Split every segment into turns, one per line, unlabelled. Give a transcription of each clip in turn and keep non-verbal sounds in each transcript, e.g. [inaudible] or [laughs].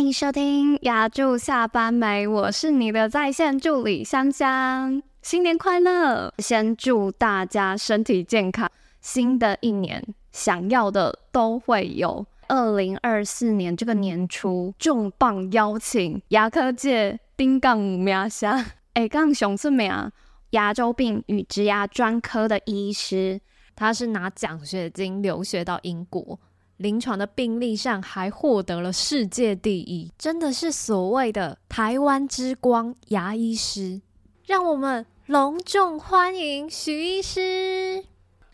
欢迎收听牙助下班没？我是你的在线助理香香，新年快乐！先祝大家身体健康，新的一年想要的都会有。二零二四年这个年初，重磅邀请牙科界顶杠名声，下杠上出名，牙周病与植牙专科的医师，
他是拿奖学金留学到英国。临床的病例上还获得了世界第一，真的是所谓的台湾之光牙医师，让我们隆重欢迎徐医师。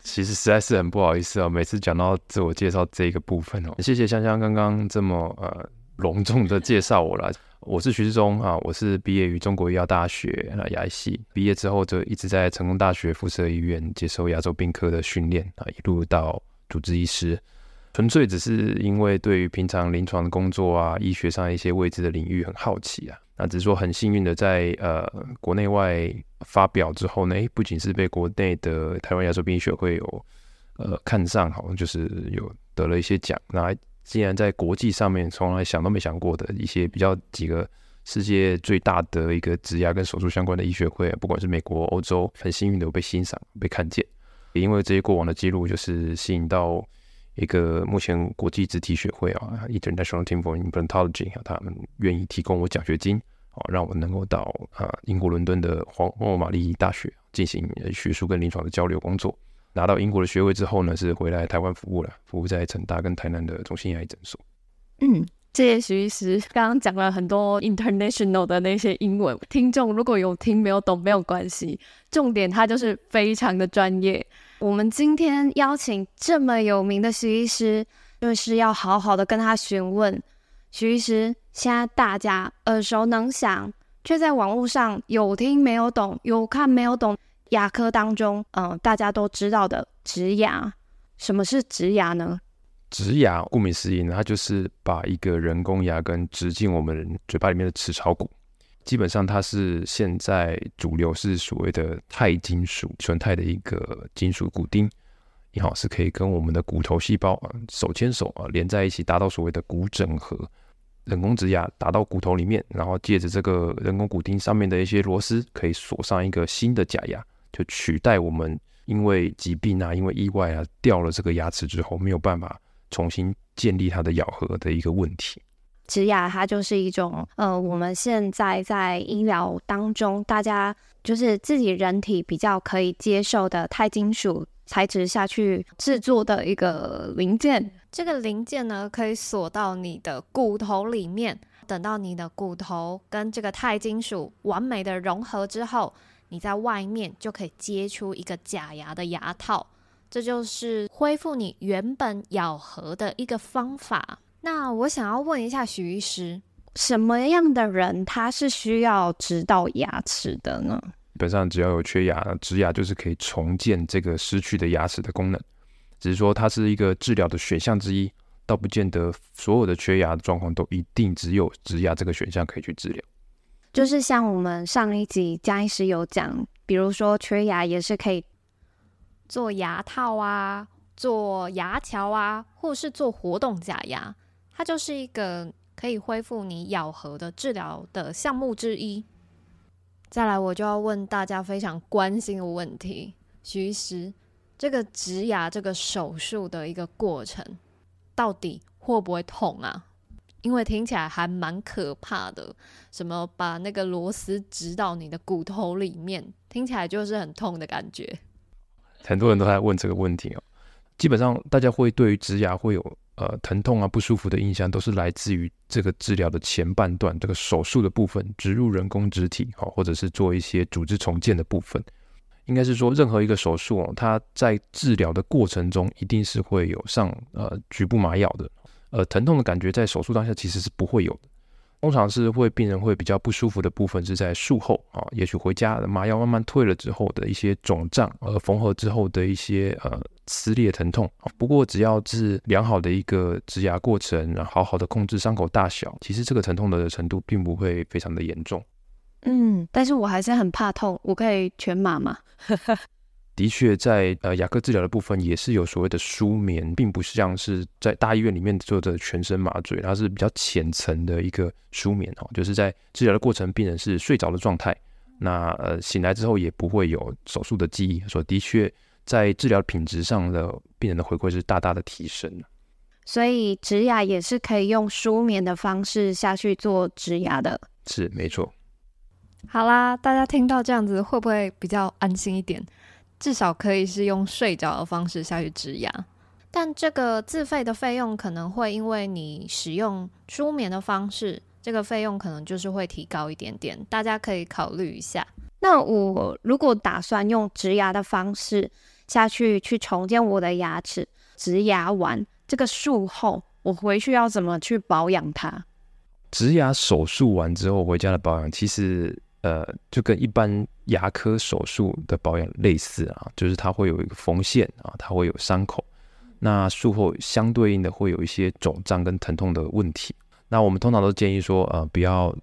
其实实在是很不好意思哦，每次讲到自我介绍这个部分哦，谢谢香香刚刚这么呃隆重的介绍我了。我是徐志忠啊，我是毕业于中国医药大学牙医系，毕业之后就一直在成功大学附设医院接受牙周病科的训练啊，一路到主治医师。纯粹只是因为对于平常临床的工作啊，医学上一些未知的领域很好奇啊。那只是说很幸运的在呃国内外发表之后呢，不仅是被国内的台湾牙周病医学会有呃看上，好像就是有得了一些奖。那竟然在国际上面从来想都没想过的一些比较几个世界最大的一个植牙跟手术相关的医学会，不管是美国、欧洲，很幸运的被欣赏、被看见。也因为这些过往的记录，就是吸引到。一个目前国际植体学会啊，International Team for Implantology，他们愿意提供我奖学金，啊，让我能够到啊英国伦敦的皇后玛丽大学进行学术跟临床的交流工作。拿到英国的学位之后呢，是回来台湾服务了，服务在成大跟台南的中心牙医诊所。
嗯，谢谢徐医师，刚刚讲了很多 international 的那些英文，听众如果有听没有懂没有关系，重点他就是非常的专业。我们今天邀请这么有名的徐医师，就是要好好的跟他询问。徐医师，现在大家耳熟能详，却在网络上有听没有懂，有看没有懂。牙科当中，嗯、大家都知道的植牙，什么是植牙呢？
植牙顾名思义呢，它就是把一个人工牙根植进我们嘴巴里面的齿槽骨。基本上它是现在主流是所谓的钛金属纯钛的一个金属骨钉，也好是可以跟我们的骨头细胞啊手牵手啊连在一起，达到所谓的骨整合。人工植牙打到骨头里面，然后借着这个人工骨钉上面的一些螺丝，可以锁上一个新的假牙，就取代我们因为疾病啊、因为意外啊掉了这个牙齿之后没有办法重新建立它的咬合的一个问题。
植牙它就是一种，呃，我们现在在医疗当中，大家就是自己人体比较可以接受的钛金属材质下去制作的一个零件。
这个零件呢，可以锁到你的骨头里面，等到你的骨头跟这个钛金属完美的融合之后，你在外面就可以接出一个假牙的牙套。这就是恢复你原本咬合的一个方法。那我想要问一下许医师，
什么样的人他是需要植到牙齿的呢？
基本上只要有缺牙，植牙就是可以重建这个失去的牙齿的功能，只是说它是一个治疗的选项之一，倒不见得所有的缺牙的状况都一定只有植牙这个选项可以去治疗。
就是像我们上一集江医师有讲，比如说缺牙也是可以
做牙套啊，做牙桥啊，或是做活动假牙。它就是一个可以恢复你咬合的治疗的项目之一。再来，我就要问大家非常关心的问题：徐医师，这个植牙这个手术的一个过程，到底会不会痛啊？因为听起来还蛮可怕的，什么把那个螺丝植到你的骨头里面，听起来就是很痛的感觉。
很多人都在问这个问题哦。基本上，大家会对于植牙会有。呃，疼痛啊，不舒服的印象都是来自于这个治疗的前半段，这个手术的部分，植入人工肢体，好，或者是做一些组织重建的部分。应该是说，任何一个手术哦，它在治疗的过程中，一定是会有上呃局部麻药的，呃，疼痛的感觉在手术当下其实是不会有的。通常是会病人会比较不舒服的部分是在术后啊，也许回家麻药慢慢退了之后的一些肿胀，呃，缝合之后的一些呃撕裂疼痛。不过只要是良好的一个植牙过程，然后好好的控制伤口大小，其实这个疼痛的程度并不会非常的严重。
嗯，但是我还是很怕痛，我可以全麻吗？[laughs]
的确在呃牙科治疗的部分也是有所谓的舒眠，并不像是在大医院里面做的全身麻醉，它是比较浅层的一个舒眠哦，就是在治疗的过程，病人是睡着的状态，那呃醒来之后也不会有手术的记忆，所以的确在治疗品质上的病人的回馈是大大的提升。
所以植牙也是可以用舒眠的方式下去做植牙的，
是没错。
好啦，大家听到这样子会不会比较安心一点？至少可以是用睡着的方式下去植牙，但这个自费的费用可能会因为你使用舒眠的方式，这个费用可能就是会提高一点点，大家可以考虑一下。
那我如果打算用植牙的方式下去去重建我的牙齿，植牙完这个术后，我回去要怎么去保养它？
植牙手术完之后回家的保养，其实。呃，就跟一般牙科手术的保养类似啊，就是它会有一个缝线啊，它会有伤口，那术后相对应的会有一些肿胀跟疼痛的问题。那我们通常都建议说，呃，不要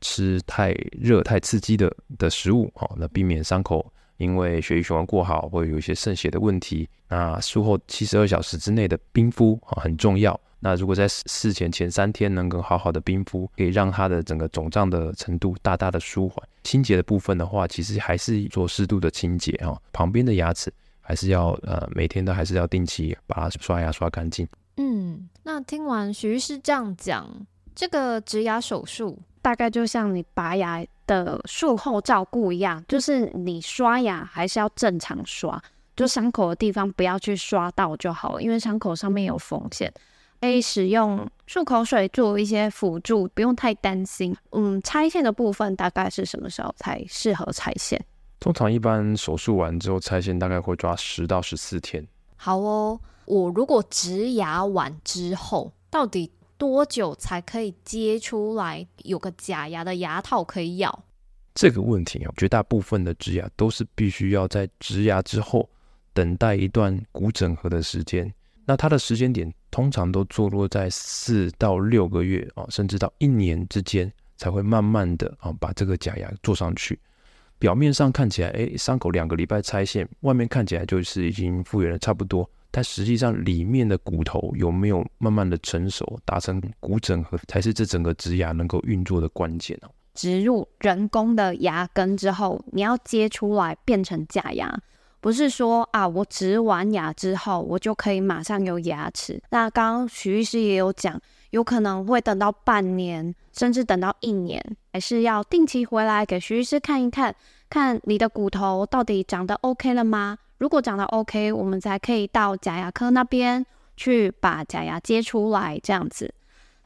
吃太热、太刺激的的食物，好，那避免伤口因为血液循环过好，或者有一些渗血的问题。那术后七十二小时之内的冰敷啊，很重要。那如果在事前前三天能够好好的冰敷，可以让它的整个肿胀的程度大大的舒缓。清洁的部分的话，其实还是做适度的清洁哈，旁边的牙齿还是要呃每天都还是要定期把它刷牙刷干净。
嗯，那听完徐医师这样讲，这个植牙手术
大概就像你拔牙的术后照顾一样，就是你刷牙还是要正常刷，就伤口的地方不要去刷到就好了，因为伤口上面有缝线。可以使用漱口水做一些辅助，不用太担心。嗯，拆线的部分大概是什么时候才适合拆线？
通常一般手术完之后拆线大概会抓十到十四天。
好哦，我如果植牙完之后，到底多久才可以接出来有个假牙的牙套可以咬？
这个问题啊，绝大部分的植牙都是必须要在植牙之后等待一段骨整合的时间。那它的时间点通常都坐落在四到六个月啊，甚至到一年之间，才会慢慢的啊把这个假牙做上去。表面上看起来，哎，伤口两个礼拜拆线，外面看起来就是已经复原了差不多，但实际上里面的骨头有没有慢慢的成熟，达成骨整合，才是这整个植牙能够运作的关键哦。
植入人工的牙根之后，你要接出来变成假牙。不是说啊，我植完牙之后，我就可以马上有牙齿。那刚刚徐医师也有讲，有可能会等到半年，甚至等到一年，还是要定期回来给徐医师看一看，看你的骨头到底长得 OK 了吗？如果长得 OK，我们才可以到假牙科那边去把假牙接出来，这样子。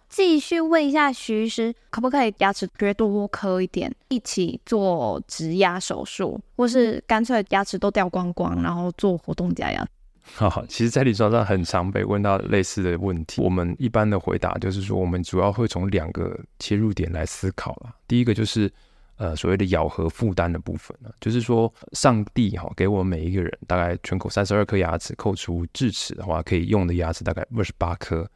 继续问一下徐医师，可不可以牙齿多多颗一点，一起做植牙手术，或是干脆牙齿都掉光光，然后做活动假牙？
好，其实，在临床上很常被问到类似的问题。我们一般的回答就是说，我们主要会从两个切入点来思考啦。第一个就是呃所谓的咬合负担的部分呢，就是说上帝哈给我们每一个人大概全口三十二颗牙齿，扣除智齿的话，可以用的牙齿大概二十八颗。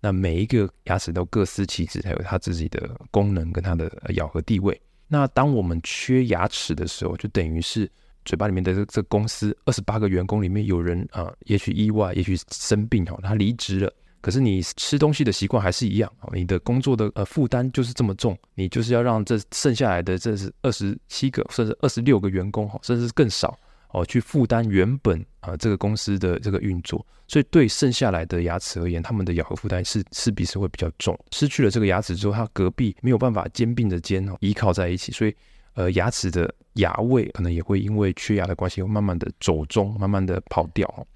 那每一个牙齿都各司其职，还有它自己的功能跟它的咬合地位。那当我们缺牙齿的时候，就等于是嘴巴里面的这这公司二十八个员工里面有人啊、也许意外，也许生病哦，他离职了。可是你吃东西的习惯还是一样，你的工作的呃负担就是这么重，你就是要让这剩下来的这是二十七个甚至二十六个员工哈，甚至更少。哦，去负担原本啊、这个公司的这个运作，所以对剩下来的牙齿而言，他们的咬合负担是势必是会比较重。失去了这个牙齿之后，它隔壁没有办法肩并着肩哦依靠在一起，所以呃牙齿的牙位可能也会因为缺牙的关系，会慢慢的走中，慢慢的跑掉哦。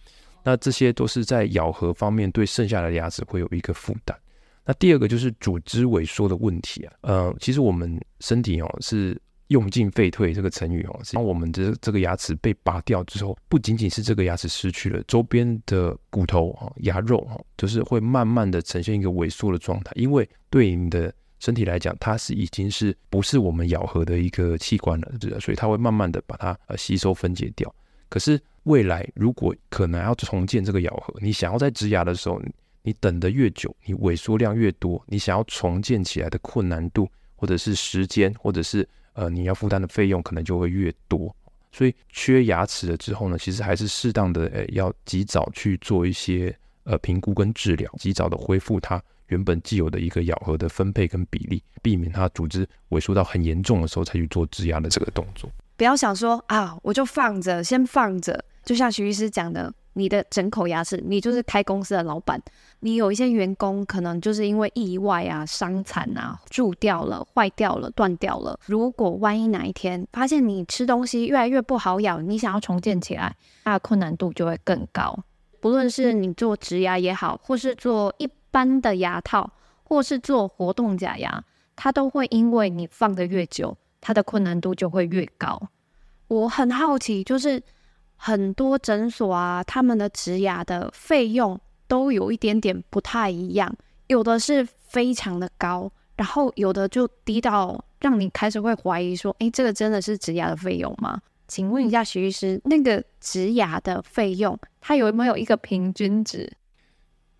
那这些都是在咬合方面对剩下来的牙齿会有一个负担。那第二个就是组织萎缩的问题啊，呃，其实我们身体哦是。用尽废退这个成语哦，当我们的这个牙齿被拔掉之后，不仅仅是这个牙齿失去了，周边的骨头啊、牙肉哈，就是会慢慢的呈现一个萎缩的状态。因为对你的身体来讲，它是已经是不是我们咬合的一个器官了，对，所以它会慢慢的把它呃吸收分解掉。可是未来如果可能要重建这个咬合，你想要在植牙的时候，你等得越久，你萎缩量越多，你想要重建起来的困难度，或者是时间，或者是呃，你要负担的费用可能就会越多，所以缺牙齿了之后呢，其实还是适当的，诶，要及早去做一些呃评估跟治疗，及早的恢复它原本既有的一个咬合的分配跟比例，避免它组织萎缩到很严重的时候才去做植牙的这个动作。
不要想说啊，我就放着，先放着，就像徐医师讲的。你的整口牙齿，你就是开公司的老板。你有一些员工可能就是因为意外啊、伤残啊，蛀掉了、坏掉了、断掉了。如果万一哪一天发现你吃东西越来越不好咬，你想要重建起来，它的困难度就会更高。不论是你做植牙也好，或是做一般的牙套，或是做活动假牙，它都会因为你放得越久，它的困难度就会越高。我很好奇，就是。很多诊所啊，他们的植牙的费用都有一点点不太一样，有的是非常的高，然后有的就低到让你开始会怀疑说，诶，这个真的是植牙的费用吗？请问一下徐医师，那个植牙的费用，它有没有一个平均值？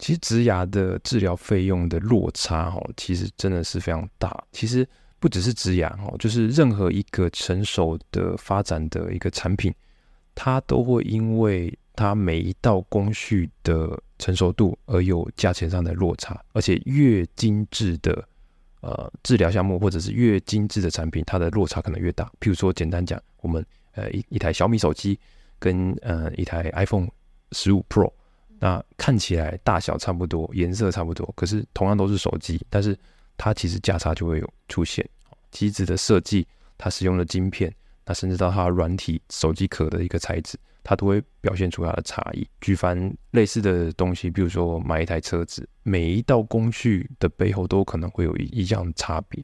其实植牙的治疗费用的落差，哦，其实真的是非常大。其实不只是植牙，哦，就是任何一个成熟的发展的一个产品。它都会因为它每一道工序的成熟度而有价钱上的落差，而且越精致的呃治疗项目或者是越精致的产品，它的落差可能越大。譬如说，简单讲，我们呃一一台小米手机跟呃一台 iPhone 十五 Pro，那看起来大小差不多，颜色差不多，可是同样都是手机，但是它其实价差就会有出现。机子的设计，它使用的晶片。那甚至到它软体手机壳的一个材质，它都会表现出它的差异。举凡类似的东西，比如说买一台车子，每一道工序的背后都可能会有一一样差别。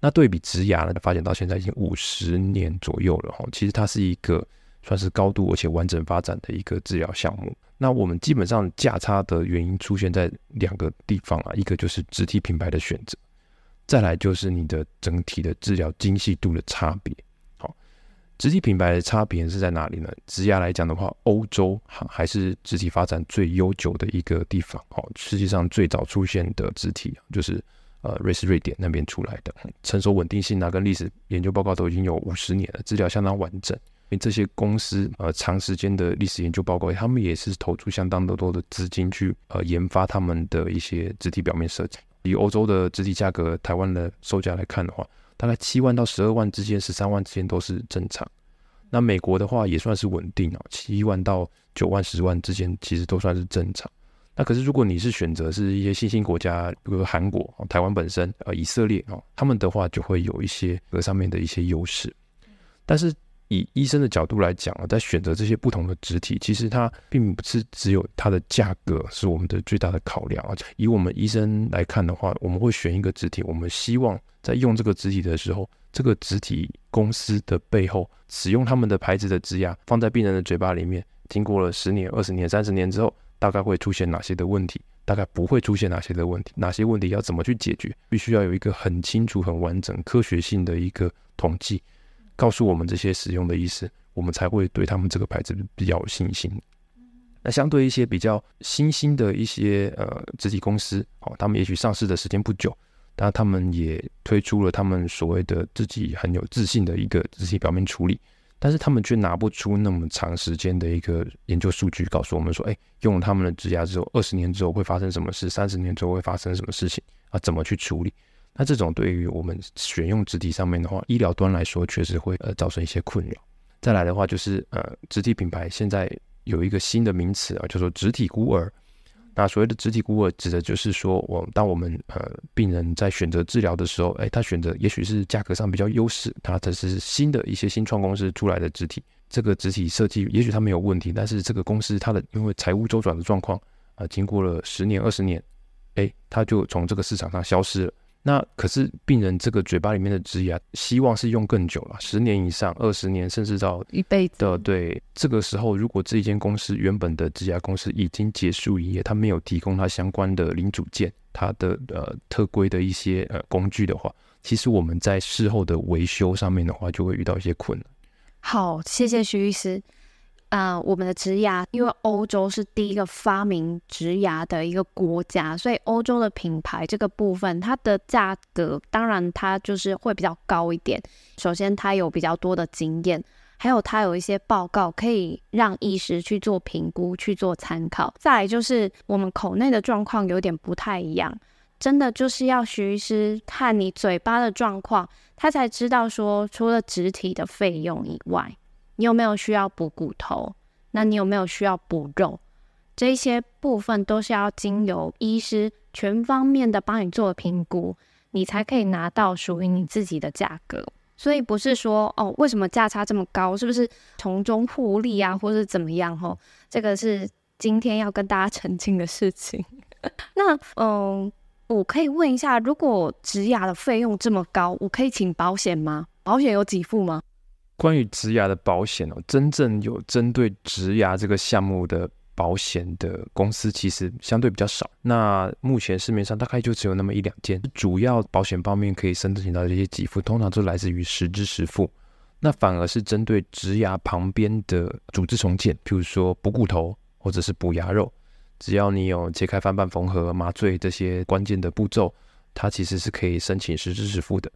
那对比植牙呢，发展到现在已经五十年左右了哈，其实它是一个算是高度而且完整发展的一个治疗项目。那我们基本上价差的原因出现在两个地方啊，一个就是植体品牌的选择，再来就是你的整体的治疗精细度的差别。植体品牌的差别是在哪里呢？植牙来讲的话，欧洲还是植体发展最悠久的一个地方。哦，世界上最早出现的植体就是呃瑞士、瑞典那边出来的，成熟稳定性啊跟历史研究报告都已经有五十年了，资料相当完整。因为这些公司呃长时间的历史研究报告，他们也是投出相当的多的资金去呃研发他们的一些植体表面设计。以欧洲的植体价格，台湾的售价来看的话。大概七万到十二万之间，十三万之间都是正常。那美国的话也算是稳定哦，七万到九万、十万之间其实都算是正常。那可是如果你是选择是一些新兴国家，比如说韩国、台湾本身、呃以色列哦，他们的话就会有一些这上面的一些优势。但是以医生的角度来讲啊，在选择这些不同的植体，其实它并不是只有它的价格是我们的最大的考量啊。以我们医生来看的话，我们会选一个植体，我们希望。在用这个植体的时候，这个植体公司的背后使用他们的牌子的植牙放在病人的嘴巴里面，经过了十年、二十年、三十年之后，大概会出现哪些的问题？大概不会出现哪些的问题？哪些问题要怎么去解决？必须要有一个很清楚、很完整、科学性的一个统计，告诉我们这些使用的意思，我们才会对他们这个牌子比较有信心。那相对一些比较新兴的一些呃植体公司，哦，他们也许上市的时间不久。但他们也推出了他们所谓的自己很有自信的一个植体表面处理，但是他们却拿不出那么长时间的一个研究数据，告诉我们说，哎，用了他们的指甲之后，二十年之后会发生什么事，三十年之后会发生什么事情啊？怎么去处理？那这种对于我们选用植体上面的话，医疗端来说确实会呃造成一些困扰。再来的话就是呃，植体品牌现在有一个新的名词啊，叫做植体孤儿。那所谓的植体孤儿，指的就是说，我当我们呃病人在选择治疗的时候，哎，他选择也许是价格上比较优势，他这是新的一些新创公司出来的植体，这个植体设计也许它没有问题，但是这个公司它的因为财务周转的状况啊，经过了十年二十年，哎，它就从这个市场上消失了。那可是病人这个嘴巴里面的植牙，希望是用更久了，十年以上、二十年，甚至到
一辈子
的。对，这个时候，如果这一间公司原本的植牙公司已经结束营业，它没有提供它相关的零组件、它的呃特规的一些呃工具的话，其实我们在事后的维修上面的话，就会遇到一些困难。
好，谢谢徐医师。啊、呃，我们的植牙，因为欧洲是第一个发明植牙的一个国家，所以欧洲的品牌这个部分，它的价格当然它就是会比较高一点。首先，它有比较多的经验，还有它有一些报告可以让医师去做评估、去做参考。再来就是我们口内的状况有点不太一样，真的就是要徐医师看你嘴巴的状况，他才知道说除了植体的费用以外，你有没有需要补骨头？那你有没有需要补肉？这些部分都是要经由医师全方面的帮你做评估，你才可以拿到属于你自己的价格。所以不是说哦，为什么价差这么高？是不是从中获利啊，或是怎么样？吼，这个是今天要跟大家澄清的事情。[laughs] 那嗯，我可以问一下，如果植牙的费用这么高，我可以请保险吗？保险有给付吗？
关于植牙的保险哦，真正有针对植牙这个项目的。保险的公司其实相对比较少，那目前市面上大概就只有那么一两间。主要保险方面可以申请到这些给付，通常都来自于实支实付。那反而是针对植牙旁边的组织重建，譬如说补骨头或者是补牙肉，只要你有切开、翻瓣、缝合、麻醉这些关键的步骤，它其实是可以申请实支实付的。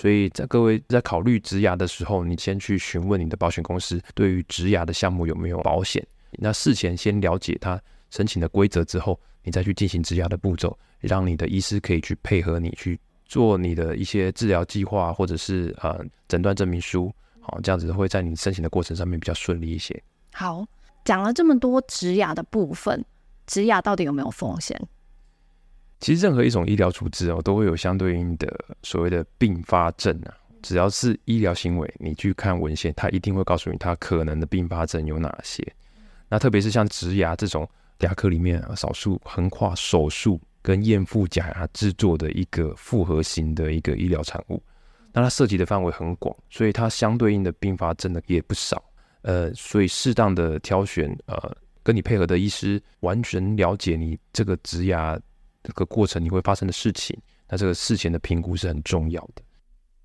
所以在各位在考虑植牙的时候，你先去询问你的保险公司，对于植牙的项目有没有保险。那事前先了解他申请的规则之后，你再去进行植牙的步骤，让你的医师可以去配合你去做你的一些治疗计划，或者是呃诊断证明书，好，这样子会在你申请的过程上面比较顺利一些。
好，讲了这么多植牙的部分，植牙到底有没有风险？
其实任何一种医疗处置哦，都会有相对应的所谓的并发症啊。只要是医疗行为，你去看文献，它一定会告诉你它可能的并发症有哪些。那特别是像植牙这种牙科里面啊，少数横跨手术跟赝复假牙制作的一个复合型的一个医疗产物，那它涉及的范围很广，所以它相对应的并发症呢也不少。呃，所以适当的挑选呃，跟你配合的医师，完全了解你这个植牙这个过程你会发生的事情，那这个事前的评估是很重要的。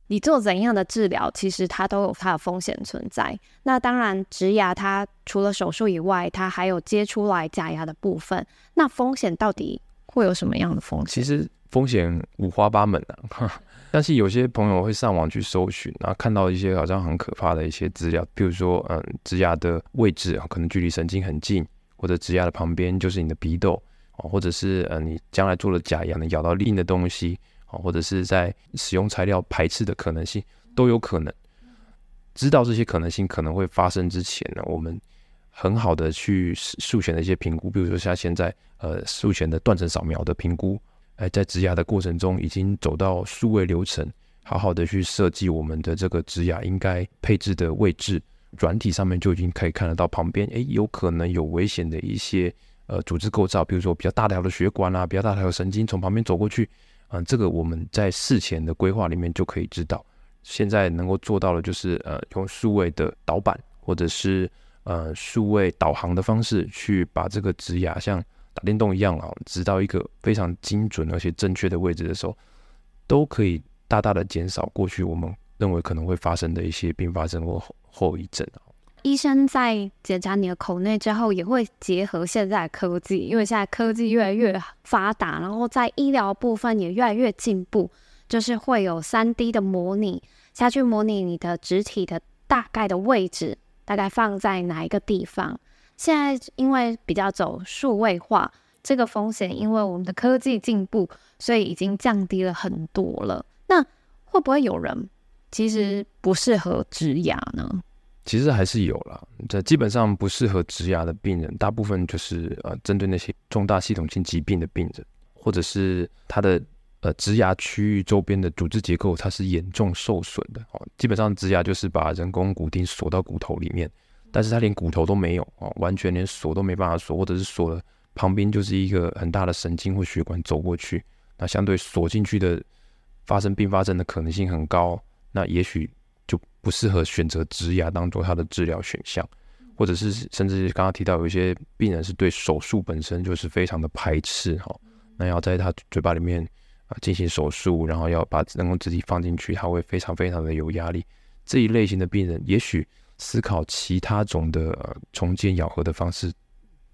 你做怎样的治疗，其实它都有它的风险存在。那当然，植牙它除了手术以外，它还有接出来假牙的部分。那风险到底会有什么样的风险？
其实风险五花八门啊。[laughs] 但是有些朋友会上网去搜寻，然后看到一些好像很可怕的一些资料，比如说，嗯，植牙的位置啊，可能距离神经很近，或者植牙的旁边就是你的鼻窦，或者是呃，你将来做了假牙，能咬到硬的东西。或者是在使用材料排斥的可能性都有可能。知道这些可能性可能会发生之前呢，我们很好的去术前的一些评估，比如说像现在呃术前的断层扫描的评估，哎，在植牙的过程中已经走到数位流程，好好的去设计我们的这个植牙应该配置的位置，软体上面就已经可以看得到旁边哎有可能有危险的一些呃组织构造，比如说比较大条的血管啊，比较大条的神经从旁边走过去。嗯，这个我们在事前的规划里面就可以知道。现在能够做到的，就是呃，用数位的导板或者是呃数位导航的方式，去把这个植牙像打电动一样啊，植到一个非常精准而且正确的位置的时候，都可以大大的减少过去我们认为可能会发生的一些并发症或后后遗症。
医生在检查你的口内之后，也会结合现在科技，因为现在科技越来越发达，然后在医疗部分也越来越进步，就是会有三 D 的模拟下去模拟你的植体的大概的位置，大概放在哪一个地方。现在因为比较走数位化，这个风险因为我们的科技进步，所以已经降低了很多了。那会不会有人其实不适合植牙呢？
其实还是有啦，这基本上不适合植牙的病人，大部分就是呃针对那些重大系统性疾病的病人，或者是他的呃植牙区域周边的组织结构它是严重受损的哦。基本上植牙就是把人工骨钉锁到骨头里面，但是他连骨头都没有哦，完全连锁都没办法锁，或者是锁了旁边就是一个很大的神经或血管走过去，那相对锁进去的发生并发症的可能性很高，那也许。不适合选择植牙当做他的治疗选项，或者是甚至刚刚提到有一些病人是对手术本身就是非常的排斥哈，那要在他嘴巴里面啊进行手术，然后要把人工植体放进去，他会非常非常的有压力。这一类型的病人，也许思考其他种的重建咬合的方式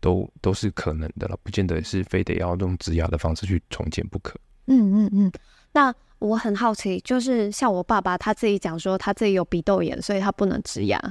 都都是可能的了，不见得是非得要用植牙的方式去重建不可。
嗯嗯嗯，那我很好奇，就是像我爸爸他自己讲说，他自己有鼻窦炎，所以他不能植牙。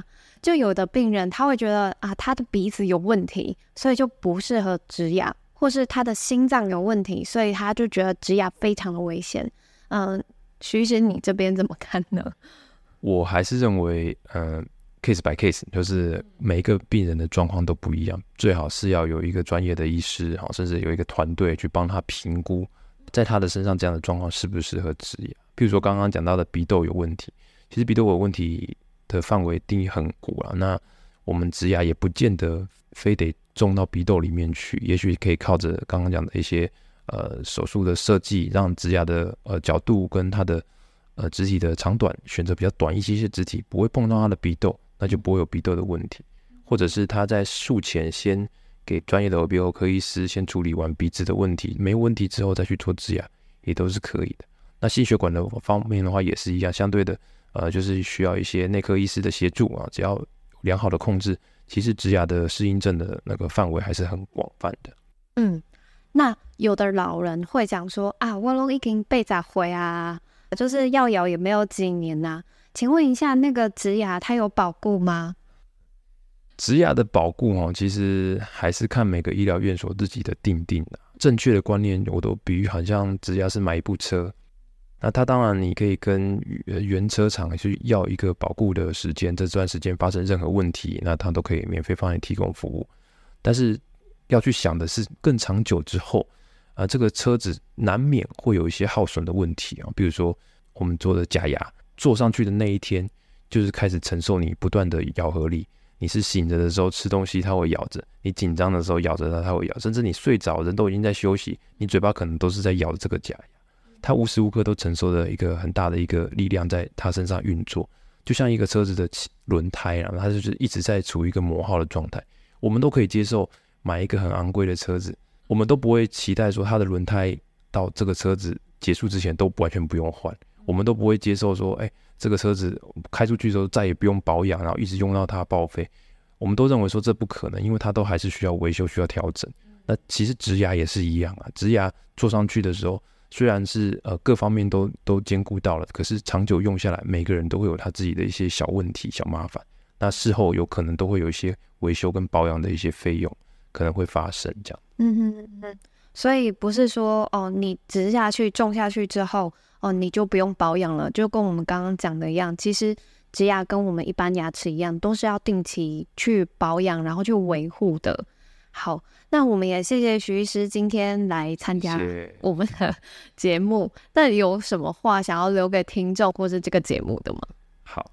就有的病人他会觉得啊，他的鼻子有问题，所以就不适合植牙，或是他的心脏有问题，所以他就觉得植牙非常的危险。嗯，徐医生，你这边怎么看呢？[laughs]
我还是认为，嗯，case by case，就是每一个病人的状况都不一样，最好是要有一个专业的医师，好，甚至有一个团队去帮他评估，在他的身上这样的状况适不适合植牙。比如说刚刚讲到的鼻窦有问题，其实鼻窦有问题。的范围定义很广啊，那我们植牙也不见得非得种到鼻窦里面去，也许可以靠着刚刚讲的一些呃手术的设计，让植牙的呃角度跟它的呃植体的长短选择比较短一些些植体，不会碰到他的鼻窦，那就不会有鼻窦的问题。或者是他在术前先给专业的耳鼻喉科医师先处理完鼻子的问题，没问题之后再去做植牙，也都是可以的。那心血管的方面的话也是一样，相对的。呃，就是需要一些内科医师的协助啊。只要良好的控制，其实植牙的适应症的那个范围还是很广泛的。
嗯，那有的老人会讲说啊，我都已经八十岁啊，就是要咬也没有几年呐、啊。请问一下，那个植牙它有保固吗？
植牙的保固哦，其实还是看每个医疗院所自己的定定的。正确的观念，我都比喻好像植牙是买一部车。那他当然，你可以跟原车厂去要一个保固的时间，这段时间发生任何问题，那他都可以免费帮你提供服务。但是要去想的是，更长久之后，啊，这个车子难免会有一些耗损的问题啊，比如说我们做的假牙，坐上去的那一天，就是开始承受你不断的咬合力。你是醒着的时候吃东西，它会咬着；你紧张的时候咬着它，它会咬。甚至你睡着，人都已经在休息，你嘴巴可能都是在咬着这个假牙。它无时无刻都承受着一个很大的一个力量在它身上运作，就像一个车子的轮胎，然后它就是一直在处于一个磨耗的状态。我们都可以接受买一个很昂贵的车子，我们都不会期待说它的轮胎到这个车子结束之前都完全不用换，我们都不会接受说，哎，这个车子开出去之后再也不用保养，然后一直用到它报废。我们都认为说这不可能，因为它都还是需要维修、需要调整。那其实植牙也是一样啊，植牙做上去的时候。虽然是呃各方面都都兼顾到了，可是长久用下来，每个人都会有他自己的一些小问题、小麻烦。那事后有可能都会有一些维修跟保养的一些费用可能会发生这样。嗯
嗯嗯嗯，所以不是说哦，你植下去种下去之后哦，你就不用保养了，就跟我们刚刚讲的一样。其实植牙跟我们一般牙齿一样，都是要定期去保养，然后去维护的。好。那我们也谢谢徐医师今天来参加 [laughs] 我们的 [laughs] 节目。那有什么话想要留给听众或是这个节目的吗？
好，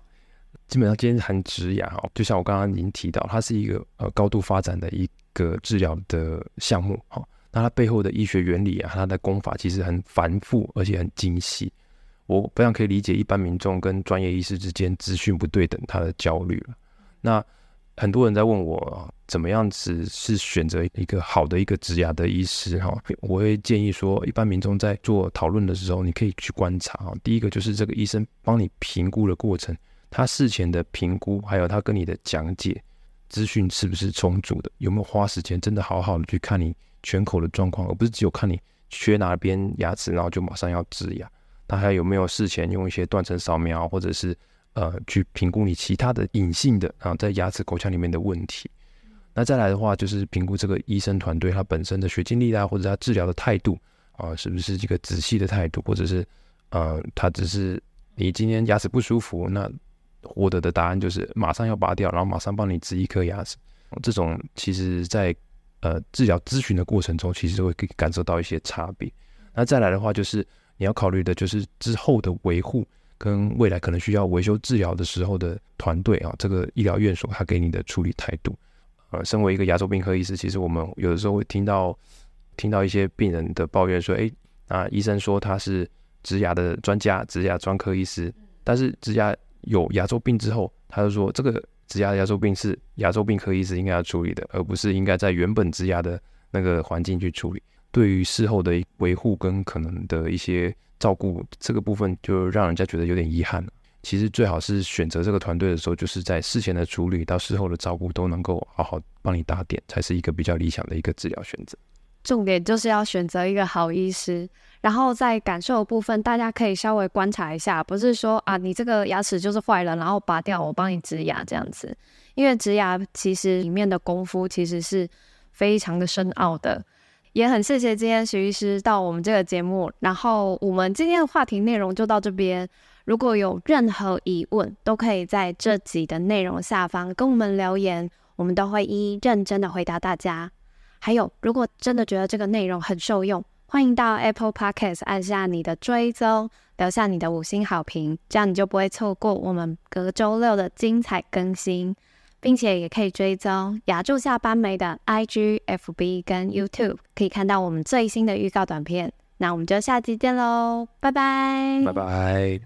基本上今天谈植牙哦，就像我刚刚已经提到，它是一个呃高度发展的一个治疗的项目哈。那它背后的医学原理啊，它的功法其实很繁复而且很精细。我非常可以理解一般民众跟专业医师之间资讯不对等他的焦虑了。那很多人在问我怎么样子是选择一个好的一个植牙的医师哈，我会建议说，一般民众在做讨论的时候，你可以去观察啊。第一个就是这个医生帮你评估的过程，他事前的评估，还有他跟你的讲解资讯是不是充足的，有没有花时间真的好好的去看你全口的状况，而不是只有看你缺哪边牙齿，然后就马上要植牙。那还有没有事前用一些断层扫描或者是？呃，去评估你其他的隐性的啊，在牙齿口腔里面的问题。那再来的话，就是评估这个医生团队他本身的学经历啊，或者他治疗的态度啊，是不是一个仔细的态度，或者是呃，他只是你今天牙齿不舒服，那获得的答案就是马上要拔掉，然后马上帮你植一颗牙齿。这种其实在呃治疗咨询的过程中，其实会感受到一些差别。那再来的话，就是你要考虑的就是之后的维护。跟未来可能需要维修治疗的时候的团队啊，这个医疗院所他给你的处理态度，呃，身为一个牙周病科医师，其实我们有的时候会听到听到一些病人的抱怨说，哎，啊，医生说他是植牙的专家，植牙专科医师，但是植牙有牙周病之后，他就说这个植牙的牙周病是牙周病科医师应该要处理的，而不是应该在原本植牙的那个环境去处理。对于事后的维护跟可能的一些。照顾这个部分就让人家觉得有点遗憾了。其实最好是选择这个团队的时候，就是在事前的处理到事后的照顾都能够好好帮你打点，才是一个比较理想的一个治疗选择。
重点就是要选择一个好医师。然后在感受的部分，大家可以稍微观察一下，不是说啊，你这个牙齿就是坏了，然后拔掉，我帮你植牙这样子。因为植牙其实里面的功夫其实是非常的深奥的。也很谢谢今天徐医师到我们这个节目，然后我们今天的话题内容就到这边。如果有任何疑问，都可以在这集的内容下方跟我们留言，我们都会一一认真的回答大家。还有，如果真的觉得这个内容很受用，欢迎到 Apple Podcast 按下你的追踪，留下你的五星好评，这样你就不会错过我们隔周六的精彩更新，并且也可以追踪牙助下班没的 IG、FB 跟 YouTube，可以看到我们最新的预告短片。那我们就下期见喽，拜拜，
拜拜。